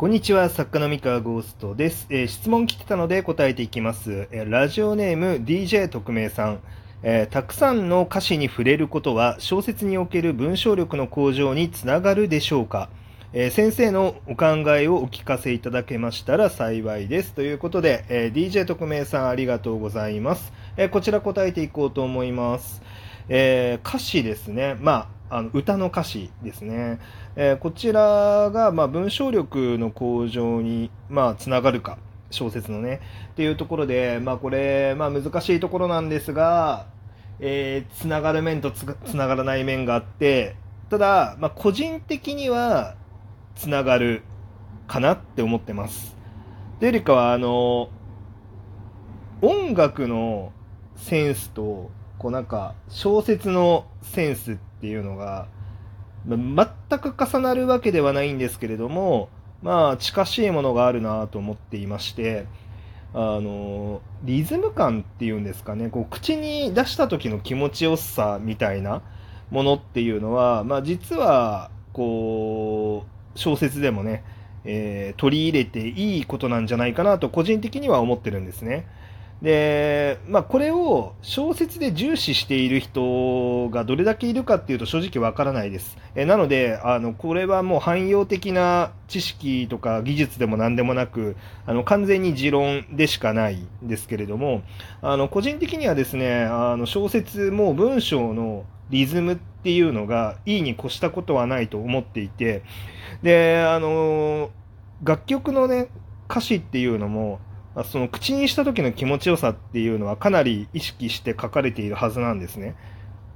こんにちは、作家の三河ゴーストです。えー質問来てたので答えていきます。えーラジオネーム DJ 特命さん。えーたくさんの歌詞に触れることは小説における文章力の向上につながるでしょうか、え先生のお考えをお聞かせいただけましたら幸いです。ということで、え DJ 特命さんありがとうございます。えこちら答えていこうと思います。え歌詞ですね。まあ、あの歌の歌詞ですね。えーこちらが、ま、文章力の向上に、まあ、つながるか、小説のね、っていうところで、まあ、これ、まあ、難しいところなんですが、えーつながる面とつつながらない面があって、ただ、まあ、個人的には、つながるかなって思ってます。というよりかは、あの、音楽のセンスと、こうなんか、小説のセンスってていうのが、ま全く重なるわけではないんですけれども、まあ、近しいものがあるなと思っていまして、あの、リズム感っていうんですかね、こう、口に出した時の気持ちよさみたいなものっていうのは、まあ、実は、こう、小説でもね、えー取り入れていいことなんじゃないかなと個人的には思ってるんですね。で、まあ、これを小説で重視している人がどれだけいるかっていうと正直わからないです。えなので、あの、これはもう汎用的な知識とか技術でも何でもなく、あの、完全に持論でしかないんですけれども、あの、個人的にはですね、あの、小説も文章のリズムっていうのがいいに越したことはないと思っていて、で、あの、楽曲のね、歌詞っていうのも、まあその口にした時の気持ちよさっていうのはかなり意識して書かれているはずなんですね。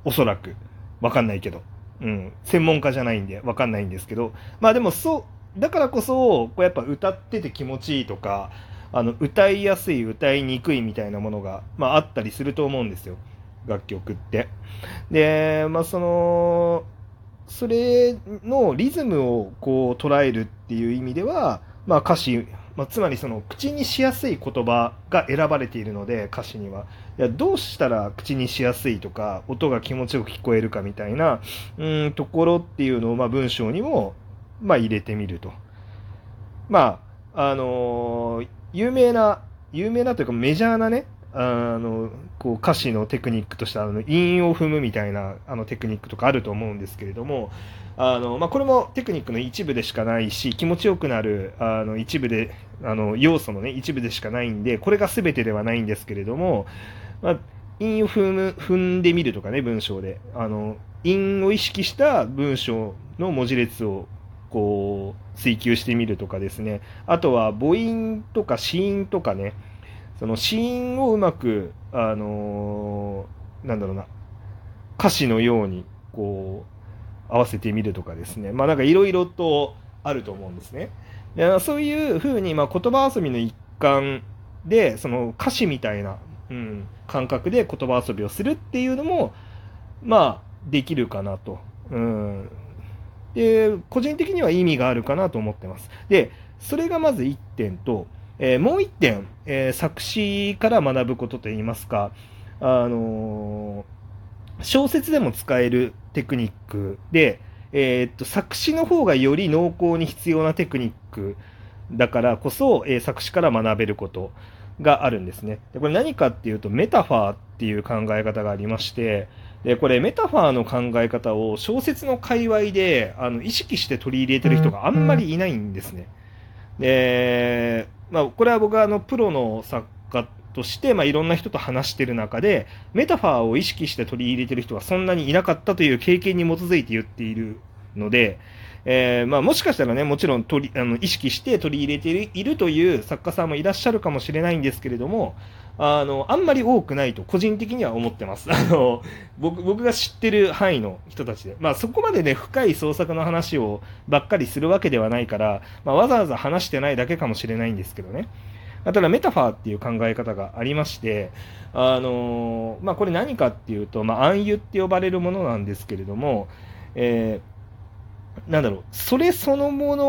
おそらく。わかんないけど。うん。専門家じゃないんでわかんないんですけど。まあでもそう、だからこそ、こうやっぱ歌ってて気持ちいいとか、あの、歌いやすい、歌いにくいみたいなものが、まああったりすると思うんですよ。楽曲って。で、まあその、それのリズムをこう捉えるっていう意味では、まあ歌詞、まあ、つまりその口にしやすい言葉が選ばれているので歌詞には。いやどうしたら口にしやすいとか音が気持ちよく聞こえるかみたいなうんところっていうのをまあ文章にもまあ入れてみると。まああのー有名な有名なというかメジャーなねあのこう歌詞のテクニックとしてあの韻を踏むみたいなあのテクニックとかあると思うんですけれどもあの、まあ、これもテクニックの一部でしかないし気持ちよくなるあの一部であの要素の、ね、一部でしかないんでこれが全てではないんですけれども、まあ、韻を踏む踏んでみるとかね文章で。あの韻を意識した文章の文字列をこう追求してみるとかですね。あとは母音とか子音とかね。その子音をうまくあのーなんだろうな。歌詞のようにこう合わせてみるとかですね。まあなんかいろいろとあると思うんですね。そういうふうにまあ言葉遊びの一環でその歌詞みたいな、うん、感覚で言葉遊びをするっていうのもまあできるかなと、うん、で個人的には意味があるかなと思ってます。でそれがまず1点と、えーもう1点、えー作詞から学ぶことといいますか、あのー小説でも使えるテクニックで、えーっと作詞の方がより濃厚に必要なテクニックだからこそ、えー作詞から学べることがあるんですね。でこれ何かっていうとメタファーっていう考え方がありましてでこれメタファーの考え方を小説の界隈であの意識して取り入れてる人があんまりいないんですね。で、まあ、これは僕はあのプロの作家として、まあ、いろんな人と話してる中でメタファーを意識して取り入れてる人はそんなにいなかったという経験に基づいて言っているので、えーまあ、もしかしたらねもちろん取りあの意識して取り入れているという作家さんもいらっしゃるかもしれないんですけれどもあのあんまり多くないと個人的には思ってます。あの僕僕が知ってる範囲の人たちで、まあ、そこまでね深い創作の話をばっかりするわけではないから、まあ、わざわざ話してないだけかもしれないんですけどね。ただメタファーっていう考え方がありまして、あのまあ、これ何かっていうと、まあ、暗喩って呼ばれるものなんですけれども、えーなんだろう、それそのもの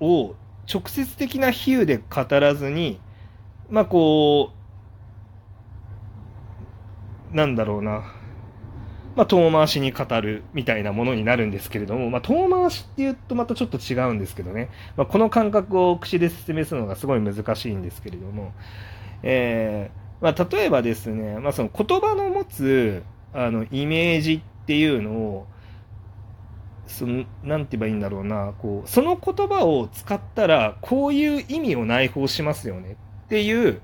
を直接的な比喩で語らずに、まあこう、なんだろうな、まあ、遠回しに語るみたいなものになるんですけれども、まあ、遠回しっていうとまたちょっと違うんですけどね、まあ、この感覚を口で説明するのがすごい難しいんですけれども、えーまあ、例えばですね、まあ、その言葉の持つあのイメージっていうのをそのなんて言えばいいんだろうな。こうその言葉を使ったらこういう意味を内包しますよね。っていう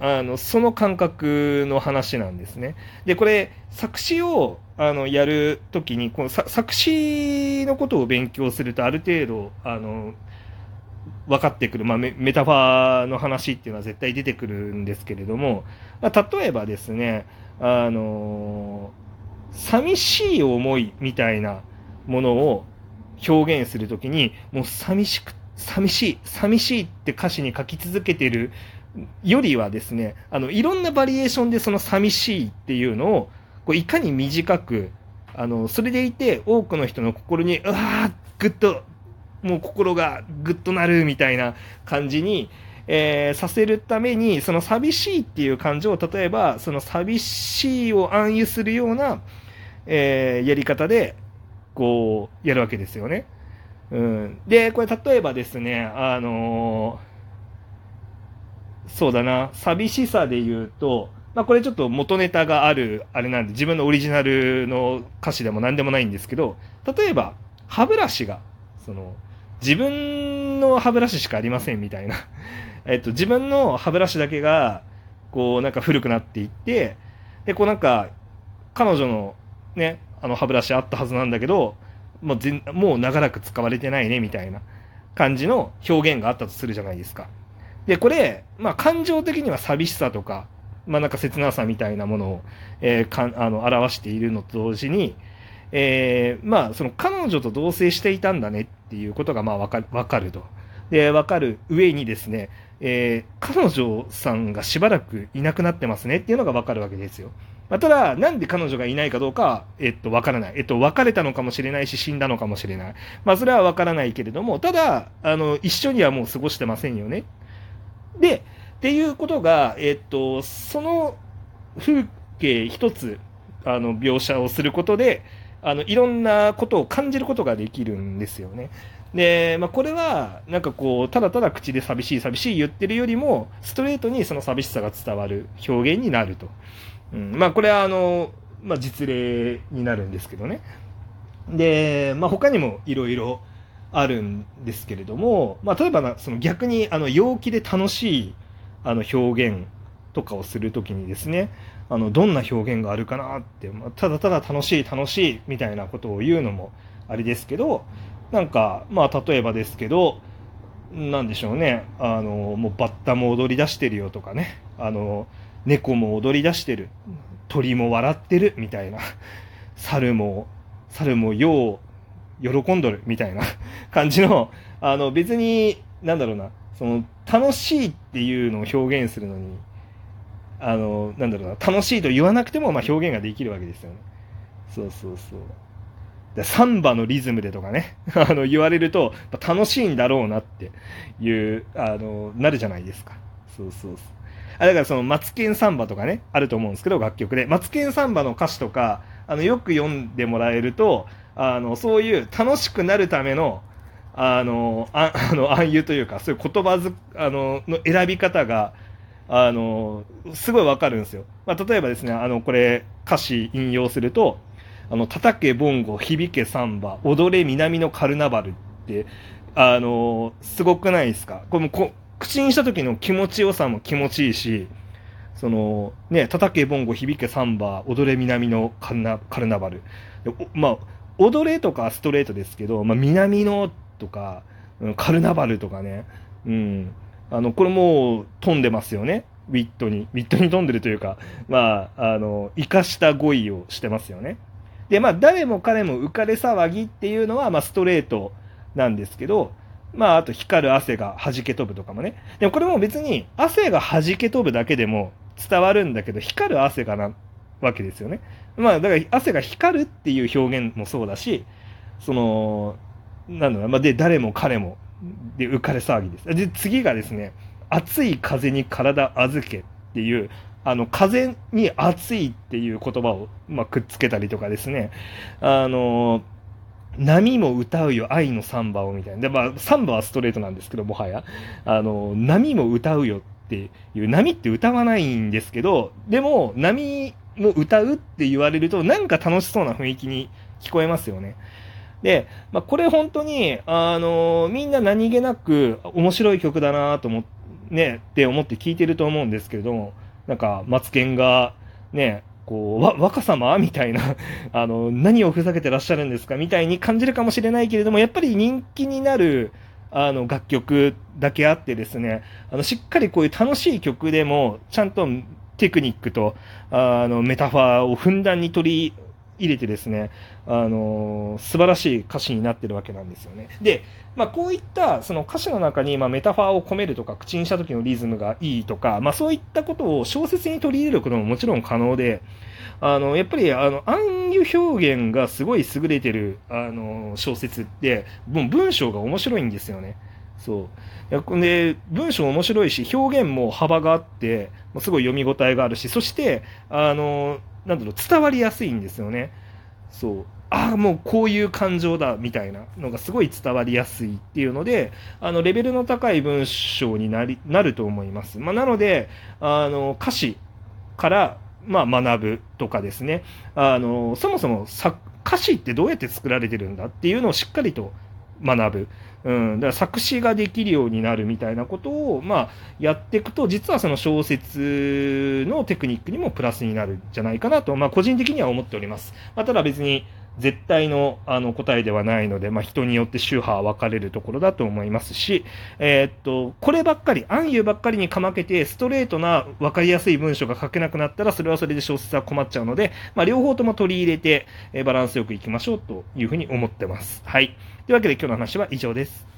あのその感覚の話なんですね。でこれ作詞をあのやるときにこの作詞のことを勉強するとある程度あの分かってくる、まあ、メタファーの話っていうのは絶対出てくるんですけれども、まあ、例えばですねあの寂しい思いみたいなものを表現するときに、もう寂しく、寂しい、寂しいって歌詞に書き続けてるよりはですね、あの、いろんなバリエーションでその寂しいっていうのを、こういかに短く、あの、それでいて多くの人の心に、うわー、ぐっと、もう心がぐっとなるみたいな感じに、えー、させるために、その寂しいっていう感情を、例えば、その寂しいを暗喩するような、えー、やり方で、こう、やるわけですよね。うん。で、これ例えばですね、あのー、そうだな、寂しさで言うと、まあこれちょっと元ネタがある、あれなんで、自分のオリジナルの歌詞でも何でもないんですけど、例えば、歯ブラシが、その、自分の歯ブラシしかありませんみたいな。えっと、自分の歯ブラシだけが、こう、なんか古くなっていって、で、こうなんか、彼女のね、あの歯ブラシあったはずなんだけど、もう全もう長らく使われてないねみたいな感じの表現があったとするじゃないですか。で、これ、まあ感情的には寂しさとか、まあなんか切なさみたいなものを、えー、かあの表しているのと同時に、えー、まあその彼女と同棲していたんだねっていうことがまあわかる、わかると。で、わかる上にですね、えー、彼女さんがしばらくいなくなってますねっていうのがわかるわけですよ。まあ、ただ、なんで彼女がいないかどうかは、えっと、わからない。えっと、別れたのかもしれないし、死んだのかもしれない。まあ、それはわからないけれども、ただ、あの、一緒にはもう過ごしてませんよね。で、っていうことが、えっと、その風景一つ、あの、描写をすることで、あの、いろんなことを感じることができるんですよね。で、まあ、これは、なんかこう、ただただ口で寂しい寂しい言ってるよりも、ストレートにその寂しさが伝わる表現になると。うん、まあこれはあの、まあ、実例になるんですけどね。で、まあ、他にもいろいろあるんですけれども、まあ、例えばその逆にあの陽気で楽しいあの表現とかをするときにですねあのどんな表現があるかなって、まあ、ただただ楽しい楽しいみたいなことを言うのもあれですけどなんかまあ例えばですけどなんでしょうねあのもうバッタも踊り出してるよとかねあの猫も踊り出してる。鳥も笑ってる。みたいな。猿も、猿もよう喜んどる。みたいな 感じの、あの別に、なんだろうな、その楽しいっていうのを表現するのに、あの、なんだろうな、楽しいと言わなくてもまあ表現ができるわけですよね。そうそうそう。でサンバのリズムでとかね、あの、言われると、楽しいんだろうなっていう、あの、なるじゃないですか。そうそうそう。あだからその、マツケンサンバとかね、あると思うんですけど、楽曲で。マツケンサンバの歌詞とか、あの、よく読んでもらえると、あの、そういう楽しくなるための、あの、あ あの暗喩というか、そういう言葉ず、あの、の選び方が、あの、すごいわかるんですよ。まあ、例えばですね、あの、これ、歌詞引用すると、あの、叩けボンゴ、響けサンバ、踊れ南のカルナバルって、あの、すごくないですか？これもこ、口にした時の気持ちよさも気持ちいいし、その、ね、叩けボンゴ、響けサンバ、踊れ南のカルナカルナバル。まあ、踊れとかストレートですけど、まあ、南のとか、カルナバルとかね、うん。あの、これもう飛んでますよね。ウィットに。ウィットに飛んでるというか、まあ、あの、生かした語彙をしてますよね。で、まあ、誰も彼も浮かれ騒ぎっていうのは、まあ、ストレートなんですけど、まあ、あと光る汗が弾け飛ぶとかもね。でもこれも別に汗が弾け飛ぶだけでも伝わるんだけど、光る汗がなわけですよね。まあ、だから汗が光るっていう表現もそうだし、その、なんだろうまあ、で、誰も彼も、で、浮かれ騒ぎです。で、次がですね、暑い風に体預けっていう、あの、風に熱いっていう言葉を、まあ、くっつけたりとかですね、あの、波も歌うよ、愛のサンバをみたいな。で、まあ、サンバはストレートなんですけど、もはや。あの、波も歌うよっていう、波って歌わないんですけど、でも、波も歌うって言われると、なんか楽しそうな雰囲気に聞こえますよね。で、まあ、これ本当に、あの、みんな何気なく面白い曲だなと思って、ね、って思って聞いてると思うんですけれども、なんか、マツケンが、ね、こう、わ、若様みたいな あの、何をふざけてらっしゃるんですかみたいに感じるかもしれないけれども、やっぱり人気になる、あの、楽曲だけあってですね、あの、しっかりこういう楽しい曲でも、ちゃんとテクニックと、あの、メタファーをふんだんに取り入れてですね、あの、素晴らしい歌詞になってるわけなんですよね。で、まあ、こういったその歌詞の中に、まあ、メタファーを込めるとか、口にした時のリズムがいいとか、まあ、そういったことを小説に取り入れることももちろん可能で、あの、やっぱり、あの、暗喩表現がすごい優れてる、あの、小説って、もう文章が面白いんですよね。そう。で、文章面白いし、表現も幅があって、すごい読み応えがあるし、そして、あの、なんだろう、伝わりやすいんですよね。そう。ああ、もうこういう感情だ、みたいなのがすごい伝わりやすいっていうので、あの、レベルの高い文章になり、なると思います。まあ、なので、あの、歌詞から、まあ、学ぶとかですね、あの、そもそも歌詞ってどうやって作られてるんだっていうのをしっかりと学ぶ。うん、だから作詞ができるようになるみたいなことを、まあ、やっていくと、実はその小説のテクニックにもプラスになるんじゃないかなと、まあ、個人的には思っております。まあ、ただ別に、絶対のあの答えではないので、まあ、人によって宗派は分かれるところだと思いますし、えー、っと、こればっかり、暗喩ばっかりにかまけて、ストレートな分かりやすい文章が書けなくなったら、それはそれで小説は困っちゃうので、まあ、両方とも取り入れて、え、バランスよくいきましょうというふうに思ってます。はい。というわけで今日の話は以上です。